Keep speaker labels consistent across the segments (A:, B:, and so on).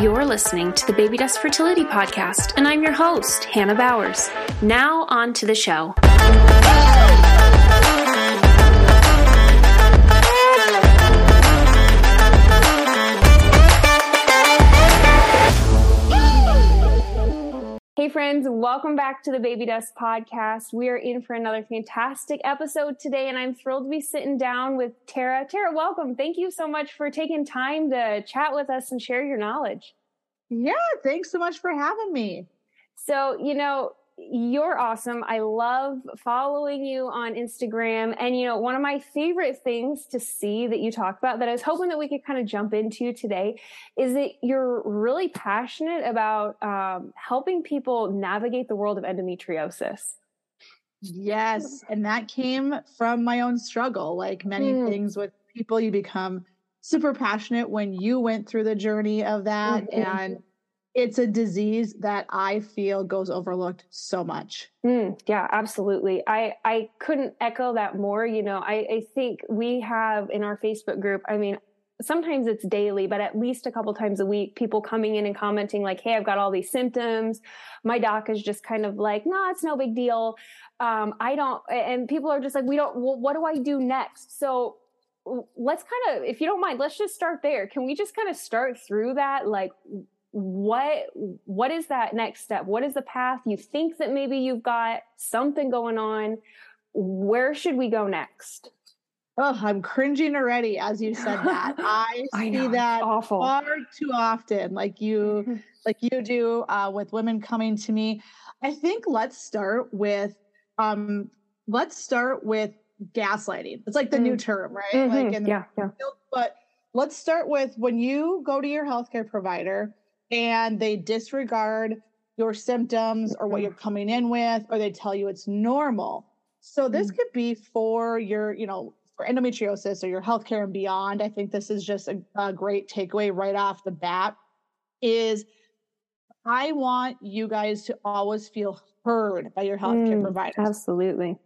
A: You're listening to the Baby Dust Fertility Podcast, and I'm your host, Hannah Bowers. Now, on to the show. Hey, friends, welcome back to the Baby Dust Podcast. We are in for another fantastic episode today, and I'm thrilled to be sitting down with Tara. Tara, welcome. Thank you so much for taking time to chat with us and share your knowledge.
B: Yeah, thanks so much for having me.
A: So, you know, you're awesome. I love following you on Instagram. And, you know, one of my favorite things to see that you talk about that I was hoping that we could kind of jump into today is that you're really passionate about um, helping people navigate the world of endometriosis.
B: Yes. And that came from my own struggle. Like many mm. things with people, you become super passionate when you went through the journey of that. Mm-hmm. And it's a disease that I feel goes overlooked so much.
A: Mm, yeah, absolutely. I I couldn't echo that more. You know, I, I think we have in our Facebook group. I mean, sometimes it's daily, but at least a couple times a week, people coming in and commenting like, "Hey, I've got all these symptoms. My doc is just kind of like, no, nah, it's no big deal. Um, I don't." And people are just like, "We don't. Well, what do I do next?" So let's kind of, if you don't mind, let's just start there. Can we just kind of start through that? Like, what what is that next step? What is the path you think that maybe you've got something going on? Where should we go next?
B: Oh i'm cringing already as you said that. I see I know, that awful. far too often like you like you do uh, with women coming to me. I think let's start with um let's start with gaslighting. It's like the mm. new term right? Mm-hmm. like in yeah, yeah. but let's start with when you go to your healthcare provider and they disregard your symptoms or what you're mm-hmm. coming in with, or they tell you it's normal. So this mm. could be for your, you know, for endometriosis or your healthcare and beyond. I think this is just a, a great takeaway right off the bat is I want you guys to always feel heard by your healthcare mm, providers.
A: Absolutely.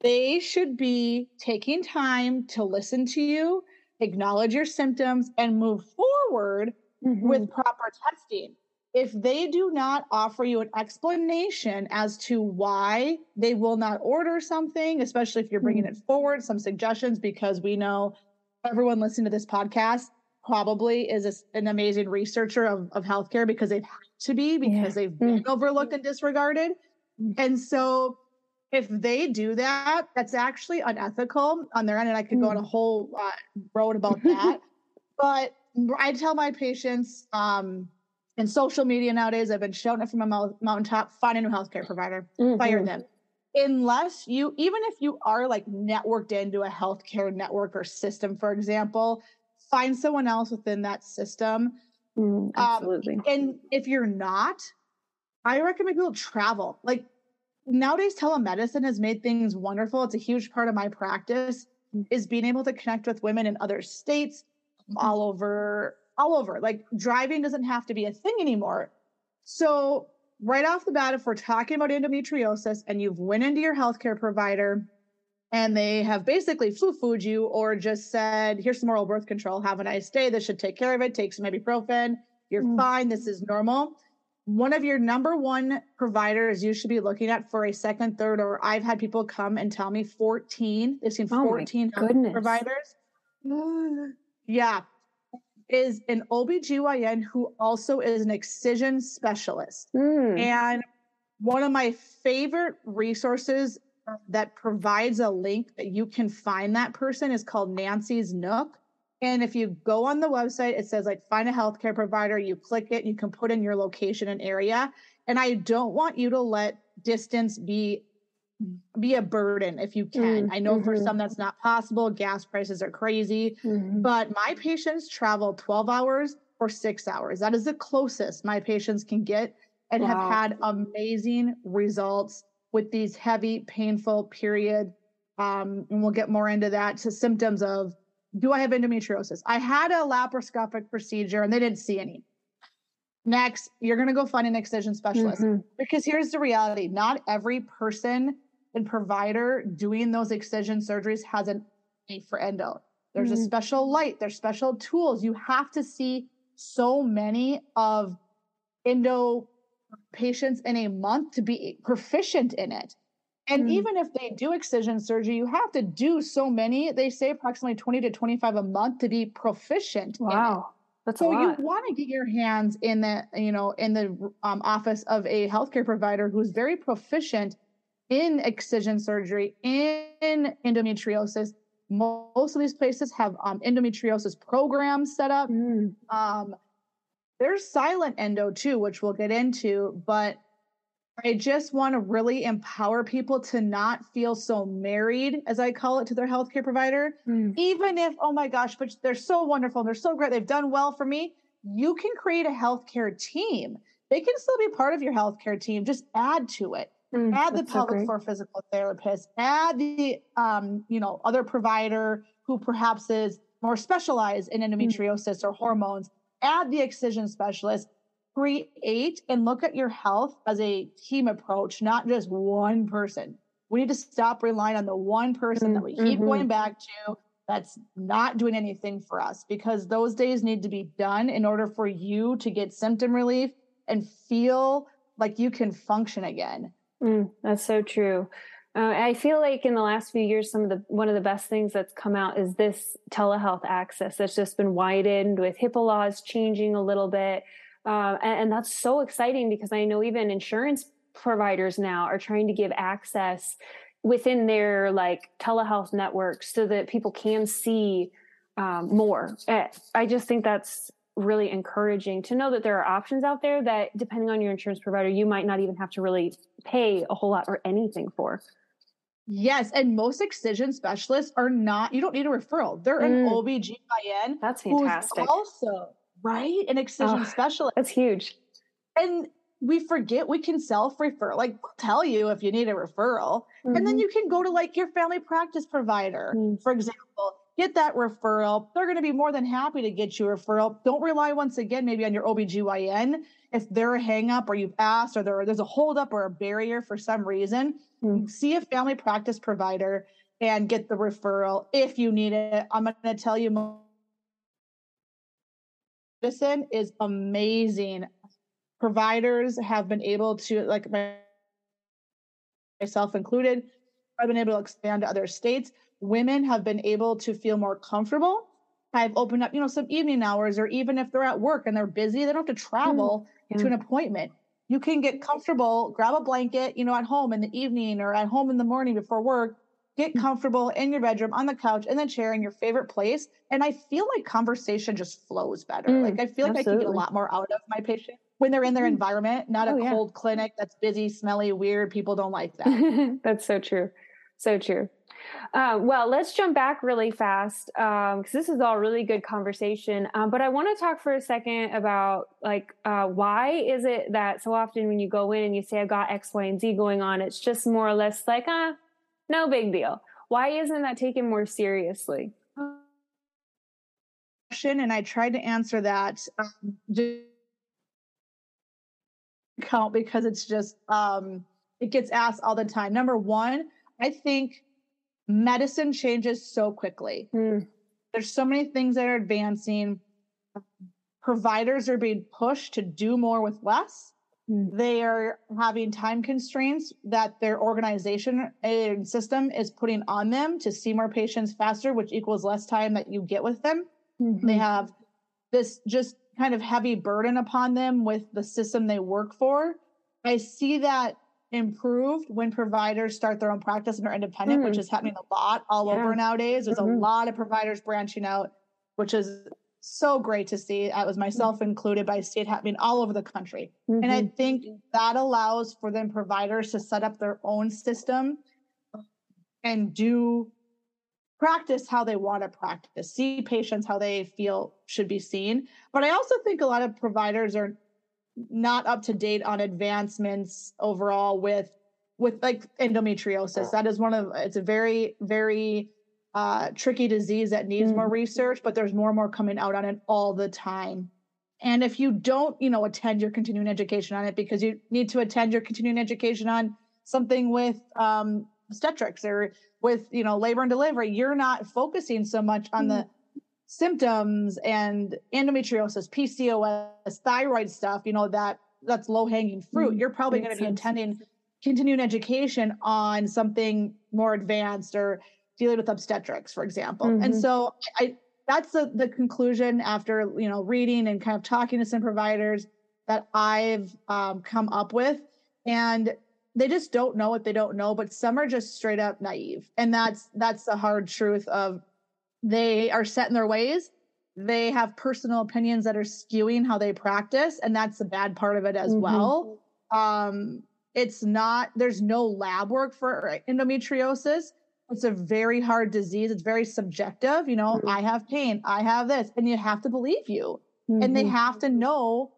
B: They should be taking time to listen to you, acknowledge your symptoms, and move forward mm-hmm. with proper testing. If they do not offer you an explanation as to why they will not order something, especially if you're bringing mm-hmm. it forward, some suggestions, because we know everyone listening to this podcast probably is a, an amazing researcher of, of healthcare because they've had to be, because yeah. they've been mm-hmm. overlooked and disregarded. Mm-hmm. And so if they do that, that's actually unethical on their end. And I could go on a whole uh, road about that. but I tell my patients um, in social media nowadays, I've been shouting it from a mountaintop, find a new healthcare provider, mm-hmm. fire them. Unless you, even if you are like networked into a healthcare network or system, for example, find someone else within that system.
A: Mm, absolutely.
B: Um, and if you're not, I recommend people travel. Like nowadays, telemedicine has made things wonderful. It's a huge part of my practice is being able to connect with women in other states, all over all over. Like driving doesn't have to be a thing anymore. So right off the bat if we're talking about endometriosis and you've went into your healthcare provider and they have basically foo-fooed you or just said here's some oral birth control. Have a nice day. This should take care of it. Take some ibuprofen. You're mm. fine. This is normal. One of your number one providers you should be looking at for a second third or i've had people come and tell me 14 they've seen 14 oh providers Yeah. Is an OBGYN who also is an excision specialist. Mm. And one of my favorite resources that provides a link that you can find that person is called Nancy's Nook. And if you go on the website, it says like find a healthcare provider, you click it, you can put in your location and area. And I don't want you to let distance be be a burden if you can. Mm-hmm. I know for mm-hmm. some that's not possible. Gas prices are crazy, mm-hmm. but my patients travel 12 hours or six hours. That is the closest my patients can get and wow. have had amazing results with these heavy, painful period. Um, and we'll get more into that to symptoms of do I have endometriosis? I had a laparoscopic procedure and they didn't see any. Next, you're going to go find an excision specialist mm-hmm. because here's the reality not every person and provider doing those excision surgeries has an A for endo. There's mm-hmm. a special light, there's special tools. You have to see so many of endo patients in a month to be proficient in it. And mm. even if they do excision surgery, you have to do so many. They say approximately 20 to 25 a month to be proficient.
A: Wow. That's
B: so you want to get your hands in the, you know, in the um, office of a healthcare provider who's very proficient in excision surgery, in endometriosis. Most of these places have um, endometriosis programs set up. Mm. Um, there's silent endo too, which we'll get into, but I just want to really empower people to not feel so married, as I call it, to their healthcare provider. Mm. Even if, oh my gosh, but they're so wonderful, they're so great, they've done well for me. You can create a healthcare team. They can still be part of your healthcare team. Just add to it. Mm, add the pelvic so floor physical therapist. Add the, um, you know, other provider who perhaps is more specialized in hmm. endometriosis mm. or hormones. Add the excision specialist create and look at your health as a team approach, not just one person. We need to stop relying on the one person mm-hmm. that we keep mm-hmm. going back to that's not doing anything for us because those days need to be done in order for you to get symptom relief and feel like you can function again.
A: Mm, that's so true. Uh, I feel like in the last few years, some of the one of the best things that's come out is this telehealth access that's just been widened with HIPAA laws changing a little bit. Uh, and, and that's so exciting because I know even insurance providers now are trying to give access within their like telehealth networks so that people can see um, more. I just think that's really encouraging to know that there are options out there that depending on your insurance provider you might not even have to really pay a whole lot or anything for
B: yes and most excision specialists are not you don't need a referral they're mm. an obgyn
A: that's fantastic
B: also right? An excision oh, specialist.
A: That's huge.
B: And we forget we can self refer. Like, we'll tell you if you need a referral. Mm-hmm. And then mm-hmm. you can go to like your family practice provider, mm-hmm. for example, get that referral. They're going to be more than happy to get you a referral. Don't rely once again, maybe on your OBGYN. If they're a hang up or you've asked or there, there's a holdup or a barrier for some reason, mm-hmm. see a family practice provider and get the referral if you need it. I'm going to tell you medicine is amazing. Providers have been able to, like myself included, I've been able to expand to other states. Women have been able to feel more comfortable. I've opened up, you know, some evening hours, or even if they're at work and they're busy, they don't have to travel mm, yeah. to an appointment. You can get comfortable, grab a blanket, you know, at home in the evening or at home in the morning before work, get comfortable in your bedroom on the couch in the chair in your favorite place and i feel like conversation just flows better mm, like i feel like absolutely. i can get a lot more out of my patient when they're in their mm-hmm. environment not oh, a cold yeah. clinic that's busy smelly weird people don't like that
A: that's so true so true uh, well, let's jump back really fast because um, this is all really good conversation. Um, but I want to talk for a second about like uh, why is it that so often when you go in and you say I've got X, Y, and Z going on, it's just more or less like ah, no big deal. Why isn't that taken more seriously?
B: And I tried to answer that um, count because it's just um, it gets asked all the time. Number one, I think medicine changes so quickly. Mm. There's so many things that are advancing. Providers are being pushed to do more with less. Mm. They are having time constraints that their organization and system is putting on them to see more patients faster, which equals less time that you get with them. Mm-hmm. They have this just kind of heavy burden upon them with the system they work for. I see that improved when providers start their own practice and are independent, mm. which is happening a lot all yeah. over nowadays. There's mm-hmm. a lot of providers branching out, which is so great to see. I was myself mm-hmm. included, but I see it happening all over the country. Mm-hmm. And I mm-hmm. think that allows for then providers to set up their own system and do practice how they want to practice, see patients how they feel should be seen. But I also think a lot of providers are not up to date on advancements overall with with like endometriosis. That is one of it's a very very uh, tricky disease that needs mm more research, but there's more and more coming out on it all the time. And if you don't, you know, attend your continuing education on it because you need to attend your continuing education on something with um, obstetrics or with, you know, labor and delivery, you're not focusing so much on mm the symptoms and endometriosis, PCOS, thyroid stuff, you know, that that's low hanging fruit. Mm-hmm. You're probably going to be attending continuing education on something more advanced or dealing with obstetrics, for example. Mm-hmm. And so I that's the, the conclusion after you know reading and kind of talking to some providers that I've um, come up with. And they just don't know what they don't know, but some are just straight up naive. And that's that's the hard truth of they are set in their ways. They have personal opinions that are skewing how they practice, and that's the bad part of it as mm-hmm. well. Um, it's not there's no lab work for endometriosis. It's a very hard disease. It's very subjective. You know, mm-hmm. I have pain, I have this, and you have to believe you. Mm-hmm. And they mm-hmm. have to know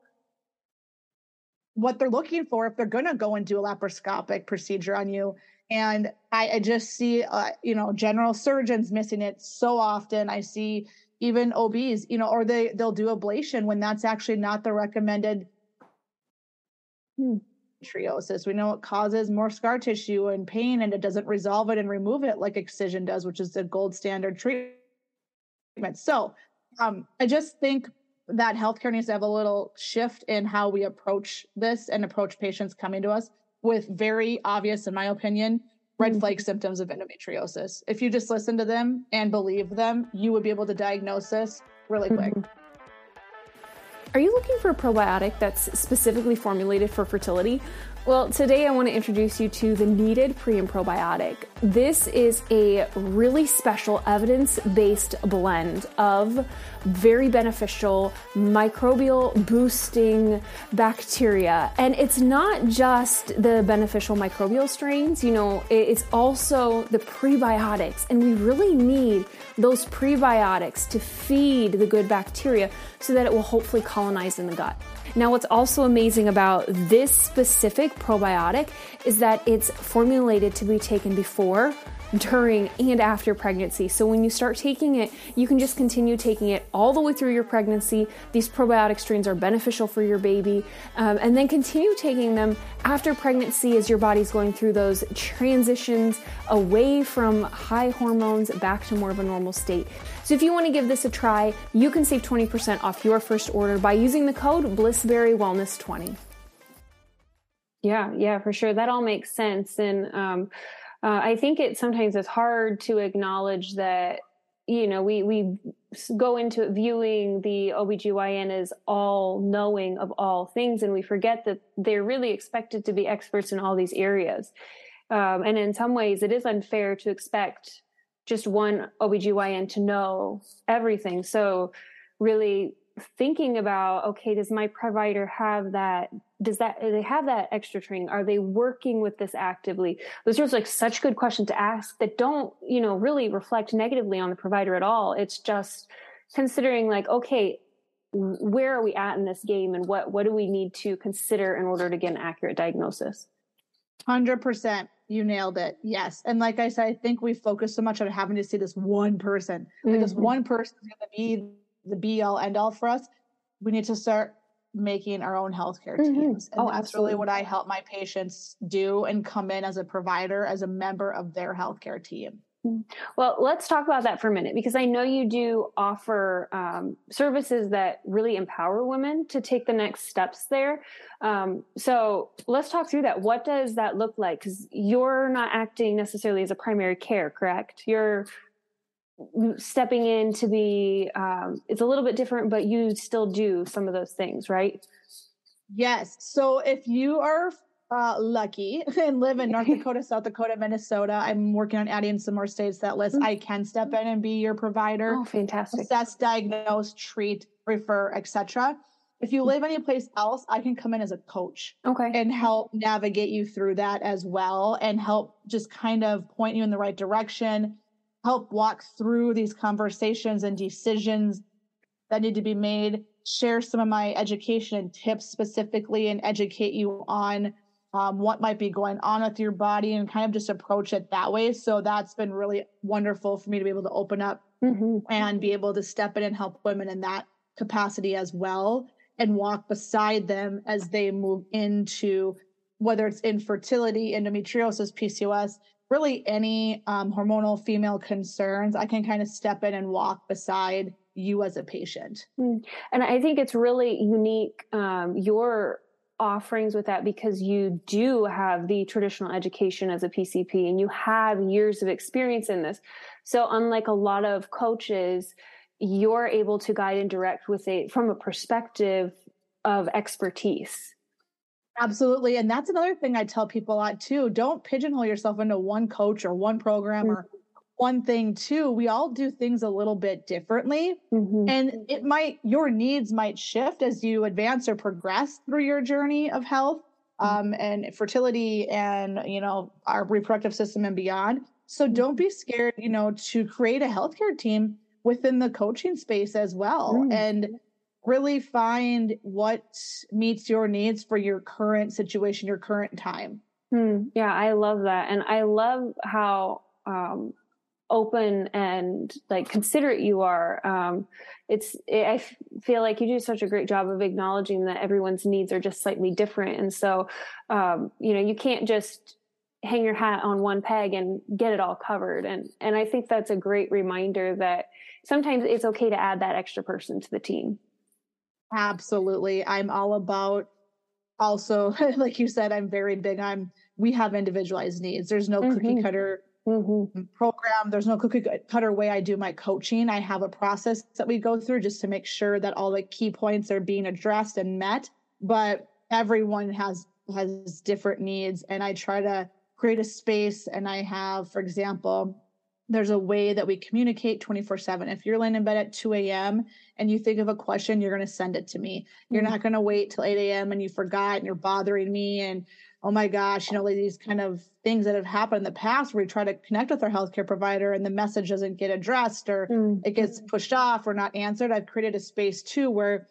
B: what they're looking for if they're going to go and do a laparoscopic procedure on you. And I, I just see, uh, you know, general surgeons missing it so often. I see even OBs, you know, or they they'll do ablation when that's actually not the recommended hmm. triosis. We know it causes more scar tissue and pain, and it doesn't resolve it and remove it like excision does, which is the gold standard treatment. So, um, I just think that healthcare needs to have a little shift in how we approach this and approach patients coming to us with very obvious, in my opinion, red mm-hmm. flag symptoms of endometriosis. If you just listen to them and believe them, you would be able to diagnose this really quick. Mm-hmm.
A: Are you looking for a probiotic that's specifically formulated for fertility? Well, today I want to introduce you to the Needed Pre and Probiotic. This is a really special evidence based blend of very beneficial microbial boosting bacteria. And it's not just the beneficial microbial strains, you know, it's also the prebiotics. And we really need those prebiotics to feed the good bacteria so that it will hopefully colonize in the gut. Now, what's also amazing about this specific probiotic is that it's formulated to be taken before, during, and after pregnancy. So when you start taking it, you can just continue taking it all the way through your pregnancy. These probiotic strains are beneficial for your baby, um, and then continue taking them after pregnancy as your body's going through those transitions away from high hormones back to more of a normal state. So if you want to give this a try, you can save 20% off your first order by using the code Blissberry Wellness 20. Yeah, yeah, for sure. That all makes sense. And um, uh, I think it sometimes is hard to acknowledge that, you know, we, we go into viewing the OBGYN as all knowing of all things, and we forget that they're really expected to be experts in all these areas. Um, and in some ways, it is unfair to expect just one OBGYN to know everything. So really thinking about, okay, does my provider have that? Does that, do they have that extra training? Are they working with this actively? Those are like such good questions to ask that don't, you know, really reflect negatively on the provider at all. It's just considering like, okay, where are we at in this game and what, what do we need to consider in order to get an accurate diagnosis?
B: 100%. You nailed it. Yes. And like I said, I think we focus so much on having to see this one person. Like mm-hmm. this one person is going to be the be all end all for us. We need to start making our own healthcare mm-hmm. teams. And oh, that's absolutely. really what I help my patients do and come in as a provider, as a member of their healthcare team.
A: Well, let's talk about that for a minute because I know you do offer um, services that really empower women to take the next steps there. Um, so let's talk through that. What does that look like? Because you're not acting necessarily as a primary care, correct? You're stepping in to be, um, it's a little bit different, but you still do some of those things, right?
B: Yes. So if you are uh, lucky and live in North Dakota, South Dakota, Minnesota. I'm working on adding some more states that list. Mm-hmm. I can step in and be your provider.
A: Oh, fantastic!
B: Assess, diagnose, treat, refer, etc. If you live any place else, I can come in as a coach.
A: Okay.
B: And help navigate you through that as well and help just kind of point you in the right direction, help walk through these conversations and decisions that need to be made, share some of my education and tips specifically and educate you on um, what might be going on with your body and kind of just approach it that way. So that's been really wonderful for me to be able to open up mm-hmm. and be able to step in and help women in that capacity as well and walk beside them as they move into whether it's infertility, endometriosis, PCOS, really any um, hormonal female concerns. I can kind of step in and walk beside you as a patient.
A: Hmm. And I think it's really unique, um, your offerings with that because you do have the traditional education as a PCP and you have years of experience in this. So unlike a lot of coaches, you're able to guide and direct with a from a perspective of expertise.
B: Absolutely. And that's another thing I tell people a lot too. Don't pigeonhole yourself into one coach or one program or mm-hmm. one thing too. We all do things a little bit differently. Mm-hmm. And it might, your needs might shift as you advance or progress through your journey of health mm-hmm. um, and fertility and, you know, our reproductive system and beyond. So mm-hmm. don't be scared, you know, to create a healthcare team within the coaching space as well. Mm. And really find what meets your needs for your current situation, your current time.
A: Hmm. Yeah, I love that. And I love how um, open and like considerate you are. Um, it's, it, I feel like you do such a great job of acknowledging that everyone's needs are just slightly different. And so, um, you know, you can't just hang your hat on one peg and get it all covered. And, and I think that's a great reminder that sometimes it's okay to add that extra person to the team.
B: Absolutely. I'm all about also, like you said, I'm very big on we have individualized needs. There's no mm-hmm. cookie cutter mm-hmm. program. There's no cookie cutter way I do my coaching. I have a process that we go through just to make sure that all the key points are being addressed and met. But everyone has has different needs, and I try to create a space. And I have, for example, there's a way that we communicate 24 7. If you're laying in bed at 2 a.m. and you think of a question, you're going to send it to me. You're mm-hmm. not going to wait till 8 a.m. and you forgot and you're bothering me. And oh my gosh, you know, like these kind of things that have happened in the past where we try to connect with our healthcare provider and the message doesn't get addressed or mm-hmm. it gets pushed off or not answered. I've created a space too where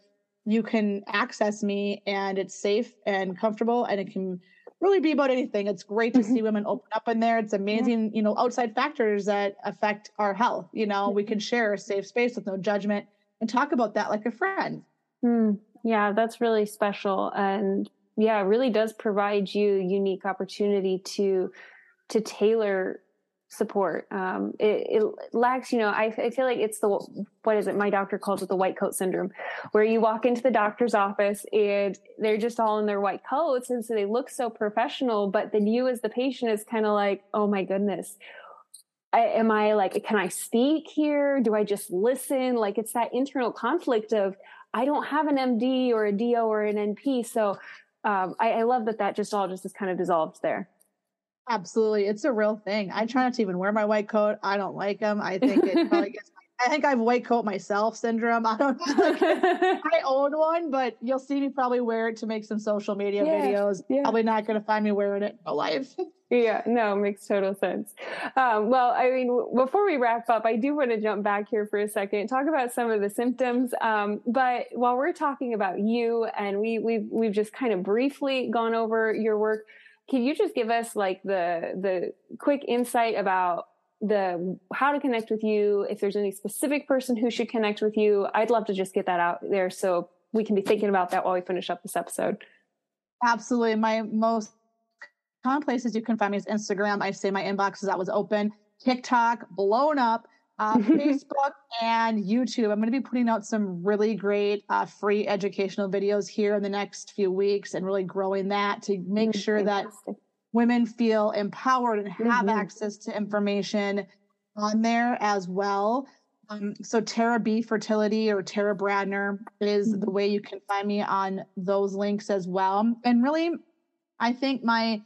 B: you can access me and it's safe and comfortable and it can really be about anything. It's great to see mm-hmm. women open up in there. It's amazing, you know, outside factors that affect our health. You know, we can share a safe space with no judgment and talk about that like a friend.
A: Mm, yeah, that's really special. And yeah, it really does provide you unique opportunity to to tailor support. Um, it, it, lacks, you know, I, I, feel like it's the, what is it? My doctor calls it the white coat syndrome, where you walk into the doctor's office and they're just all in their white coats. And so they look so professional, but then you as the patient is kind of like, oh my goodness. I, am I like, can I speak here? Do I just listen? Like it's that internal conflict of, I don't have an MD or a DO or an NP. So um, I, I love that that just all just is kind of dissolved there.
B: Absolutely. It's a real thing. I try not to even wear my white coat. I don't like them. I think it probably gets I think I have white coat myself syndrome. I don't like I own one, but you'll see me probably wear it to make some social media yeah, videos. Yeah. Probably not going to find me wearing it in life.
A: yeah, no, makes total sense. Um, well, I mean, before we wrap up, I do want to jump back here for a second, talk about some of the symptoms. Um, but while we're talking about you, and we we've we've just kind of briefly gone over your work can you just give us like the the quick insight about the how to connect with you? If there's any specific person who should connect with you i'd love to just get that out there so we can be thinking about that while we finish up this episode.
B: Absolutely. My most common places you can find me is instagram. I say my inbox is always open. Tiktok blown up uh, Facebook and YouTube. I'm going to be putting out some really great uh, free educational videos here in the next few weeks and really growing that to make mm, sure that women feel empowered and have mm-hmm. access to information on there as well. Um, so Tara B Fertility or Tara Bradner is mm-hmm. the way you can find me on those links as well. And really, I think my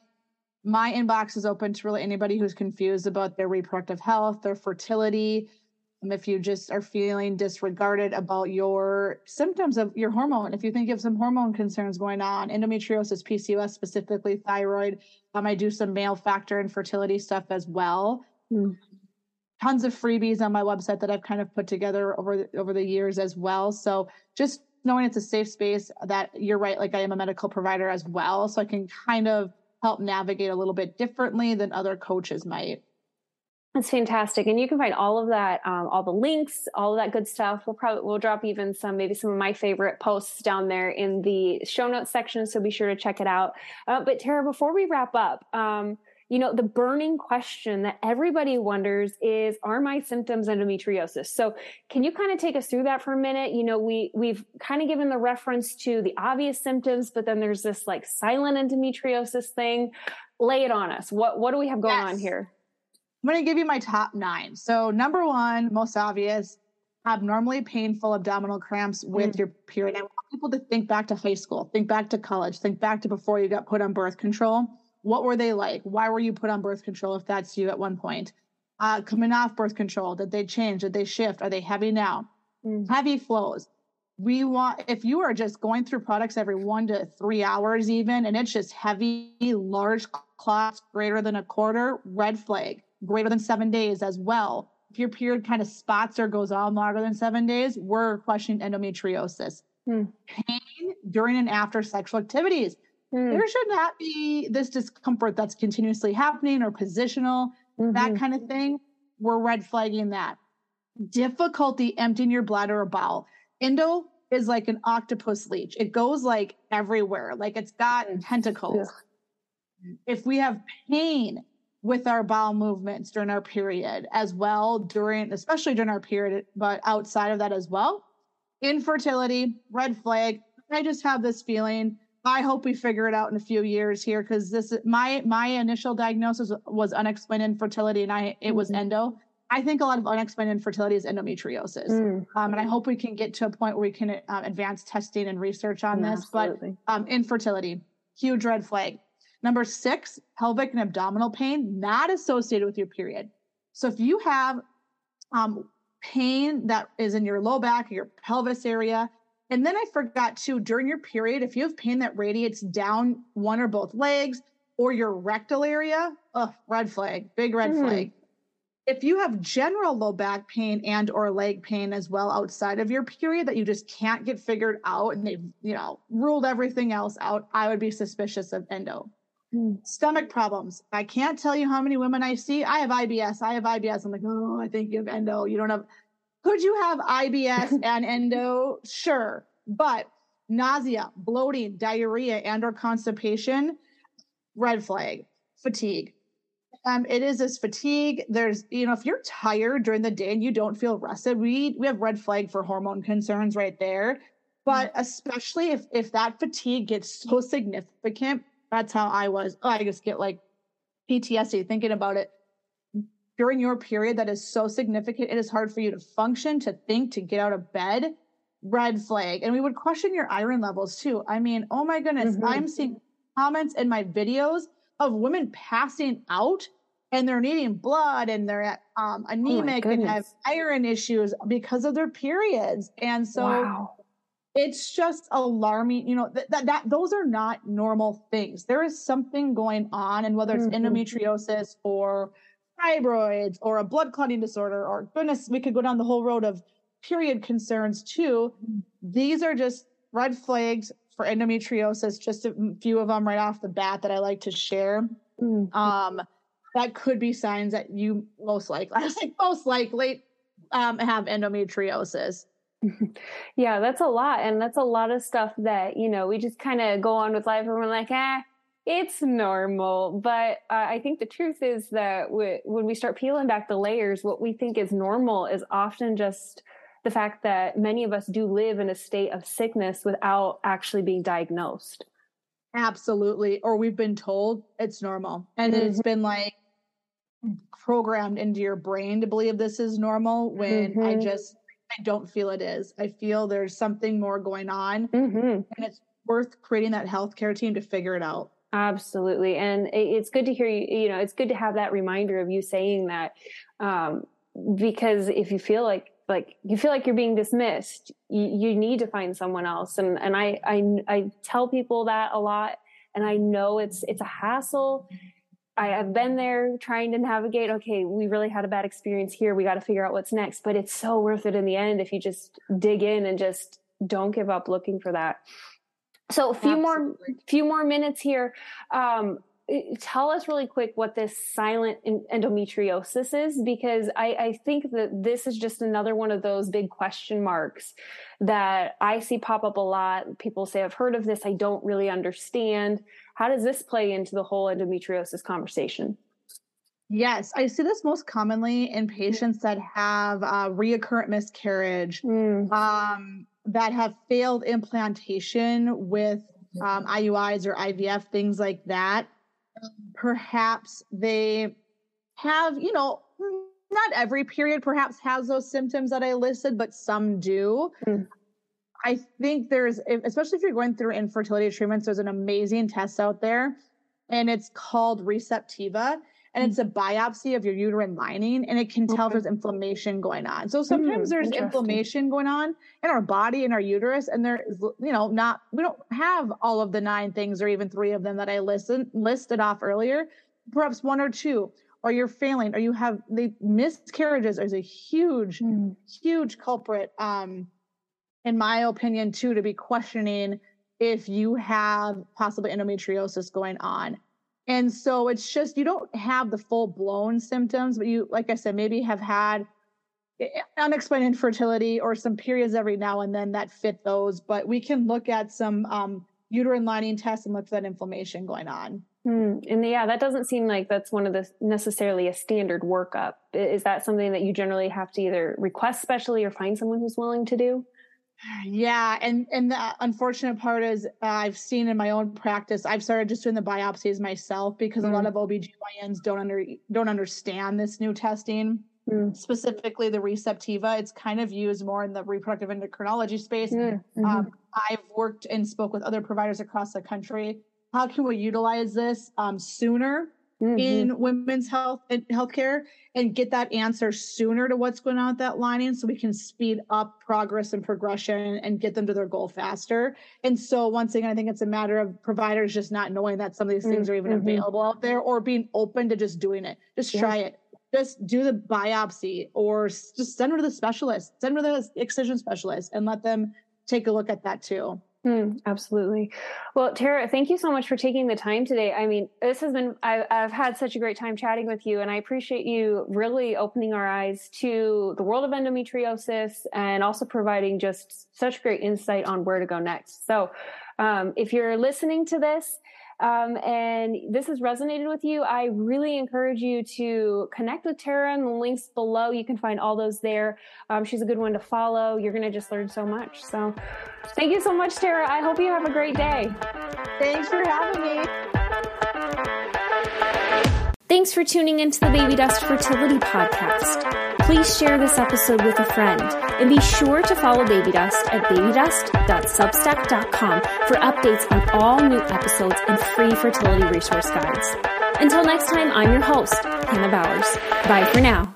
B: my inbox is open to really anybody who's confused about their reproductive health, their fertility. Um, if you just are feeling disregarded about your symptoms of your hormone, if you think you have some hormone concerns going on, endometriosis, PCOS, specifically thyroid, um, I do some male factor and fertility stuff as well. Mm. Tons of freebies on my website that I've kind of put together over the, over the years as well. So just knowing it's a safe space that you're right, like I am a medical provider as well, so I can kind of help navigate a little bit differently than other coaches might.
A: That's fantastic, and you can find all of that, um, all the links, all of that good stuff. We'll probably we'll drop even some, maybe some of my favorite posts down there in the show notes section. So be sure to check it out. Uh, but Tara, before we wrap up, um, you know, the burning question that everybody wonders is, are my symptoms endometriosis? So can you kind of take us through that for a minute? You know, we, we've kind of given the reference to the obvious symptoms, but then there's this like silent endometriosis thing. Lay it on us. What, what do we have going yes. on here?
B: I'm going to give you my top nine. So number one, most obvious, abnormally painful abdominal cramps with mm. your period. I want people to think back to high school, think back to college, think back to before you got put on birth control what were they like? Why were you put on birth control if that's you at one point? Uh, coming off birth control, did they change? Did they shift? Are they heavy now? Mm. Heavy flows. We want, if you are just going through products every one to three hours, even, and it's just heavy, large clots greater than a quarter, red flag, greater than seven days as well. If your period kind of spots or goes on longer than seven days, we're questioning endometriosis. Mm. Pain during and after sexual activities Mm. There should not be this discomfort that's continuously happening or positional, mm-hmm. that kind of thing. We're red flagging that. Difficulty emptying your bladder or bowel. Endo is like an octopus leech. It goes like everywhere, like it's got tentacles. If we have pain with our bowel movements during our period as well, during, especially during our period, but outside of that as well, infertility, red flag. I just have this feeling I hope we figure it out in a few years here because this my my initial diagnosis was unexplained infertility and I it was mm-hmm. endo. I think a lot of unexplained infertility is endometriosis, mm. um, and I hope we can get to a point where we can uh, advance testing and research on yeah, this. Absolutely. But um, infertility, huge red flag. Number six, pelvic and abdominal pain not associated with your period. So if you have um, pain that is in your low back, your pelvis area, and then I forgot to during your period, if you have pain that radiates down one or both legs or your rectal area, oh, red flag, big red mm. flag. If you have general low back pain and or leg pain as well outside of your period that you just can't get figured out and they've, you know, ruled everything else out, I would be suspicious of endo. Mm. Stomach problems. I can't tell you how many women I see. I have IBS. I have IBS. I'm like, oh, I think you have endo. You don't have could you have IBS and endo? Sure. But nausea, bloating, diarrhea, and or constipation, red flag. Fatigue. Um, it is this fatigue. There's, you know, if you're tired during the day and you don't feel rested, we we have red flag for hormone concerns right there. But mm-hmm. especially if if that fatigue gets so significant, that's how I was. Oh, I just get like PTSD thinking about it during your period that is so significant, it is hard for you to function, to think, to get out of bed. Red flag. And we would question your iron levels too. I mean, oh my goodness, mm-hmm. I'm seeing comments in my videos of women passing out and they're needing blood and they're um, oh anemic oh and have iron issues because of their periods. And so wow. it's just alarming. You know, that, that, that those are not normal things. There is something going on, and whether it's mm-hmm. endometriosis or fibroids or a blood clotting disorder, or goodness, we could go down the whole road of period concerns too. These are just red flags for endometriosis, just a few of them right off the bat that I like to share. Mm-hmm. Um, that could be signs that you most likely, I like, most likely um, have endometriosis.
A: Yeah, that's a lot. And that's a lot of stuff that, you know, we just kind of go on with life and we're like, ah, it's normal. But uh, I think the truth is that w- when we start peeling back the layers, what we think is normal is often just the fact that many of us do live in a state of sickness without actually being diagnosed.
B: Absolutely. Or we've been told it's normal. And mm-hmm. it's been like programmed into your brain to believe this is normal when mm-hmm. I just I don't feel it is. I feel there's something more going on. Mm-hmm. And it's worth creating that healthcare team to figure it out.
A: Absolutely. And it's good to hear you, you know, it's good to have that reminder of you saying that. Um, because if you feel like, like you feel like you're being dismissed, you, you need to find someone else. And, and I, I, I tell people that a lot and I know it's, it's a hassle. I have been there trying to navigate. Okay, we really had a bad experience here. We got to figure out what's next, but it's so worth it in the end if you just dig in and just don't give up looking for that. So a few Absolutely. more, few more minutes here. Um, tell us really quick what this silent endometriosis is because I, I, think that this is just another one of those big question marks that I see pop up a lot. People say, I've heard of this. I don't really understand. how does this play into the whole endometriosis conversation?
B: Yes, I see this most commonly in patients that have uh, reoccurrent miscarriage, mm. um, that have failed implantation with um, IUIs or IVF, things like that. Perhaps they have, you know, not every period perhaps has those symptoms that I listed, but some do. Mm. I think there's, especially if you're going through infertility treatments, there's an amazing test out there and it's called Receptiva and it's a biopsy of your uterine lining and it can tell okay. if there's inflammation going on. So sometimes mm, there's inflammation going on in our body in our uterus and there is you know not we don't have all of the nine things or even three of them that I listed listed off earlier. Perhaps one or two or you're failing or you have the miscarriages is a huge mm. huge culprit um in my opinion too to be questioning if you have possibly endometriosis going on and so it's just, you don't have the full blown symptoms, but you, like I said, maybe have had eh, unexplained infertility or some periods every now and then that fit those. But we can look at some um, uterine lining tests and look for that inflammation going on.
A: Hmm. And yeah, that doesn't seem like that's one of the necessarily a standard workup. Is that something that you generally have to either request specially or find someone who's willing to do?
B: Yeah, and and the unfortunate part is uh, I've seen in my own practice I've started just doing the biopsies myself because mm. a lot mm. of OBGYNs don't under don't understand this new testing. Mm. Specifically the receptiva, it's kind of used more in the reproductive endocrinology space. Mm. Mm-hmm. Um, I've worked and spoke with other providers across the country. How can we utilize this um, sooner mm-hmm. in women's health and healthcare and get that answer sooner to what's going on with that lining so we can speed up progress and progression and get them to their goal faster. And so once again, I think it's a matter of providers just not knowing that some of these things are even mm-hmm. available out there or being open to just doing it. Just yeah. try it. Just do the biopsy or just send them to the specialist, send them to the excision specialist and let them take a look at that too.
A: Mm, absolutely. Well, Tara, thank you so much for taking the time today. I mean, this has been, I, have had such a great time chatting with you, and I appreciate you really opening our eyes to the world of endometriosis and also providing just such great insight on where to go next. So, um, if you're listening to this, um, and this has resonated with you, I really encourage you to connect with Tara in the links below. You can find all those there. Um, she's a good one to follow. You're going to just learn so much. So thank you so much, Tara. I hope you have a great day.
B: Thanks for having me.
A: Thanks for tuning into the Baby Dust Fertility Podcast. Please share this episode with a friend and be sure to follow Baby Dust at babydust.substack.com for updates on all new episodes and free fertility resource guides. Until next time, I'm your host, Hannah Bowers. Bye for now.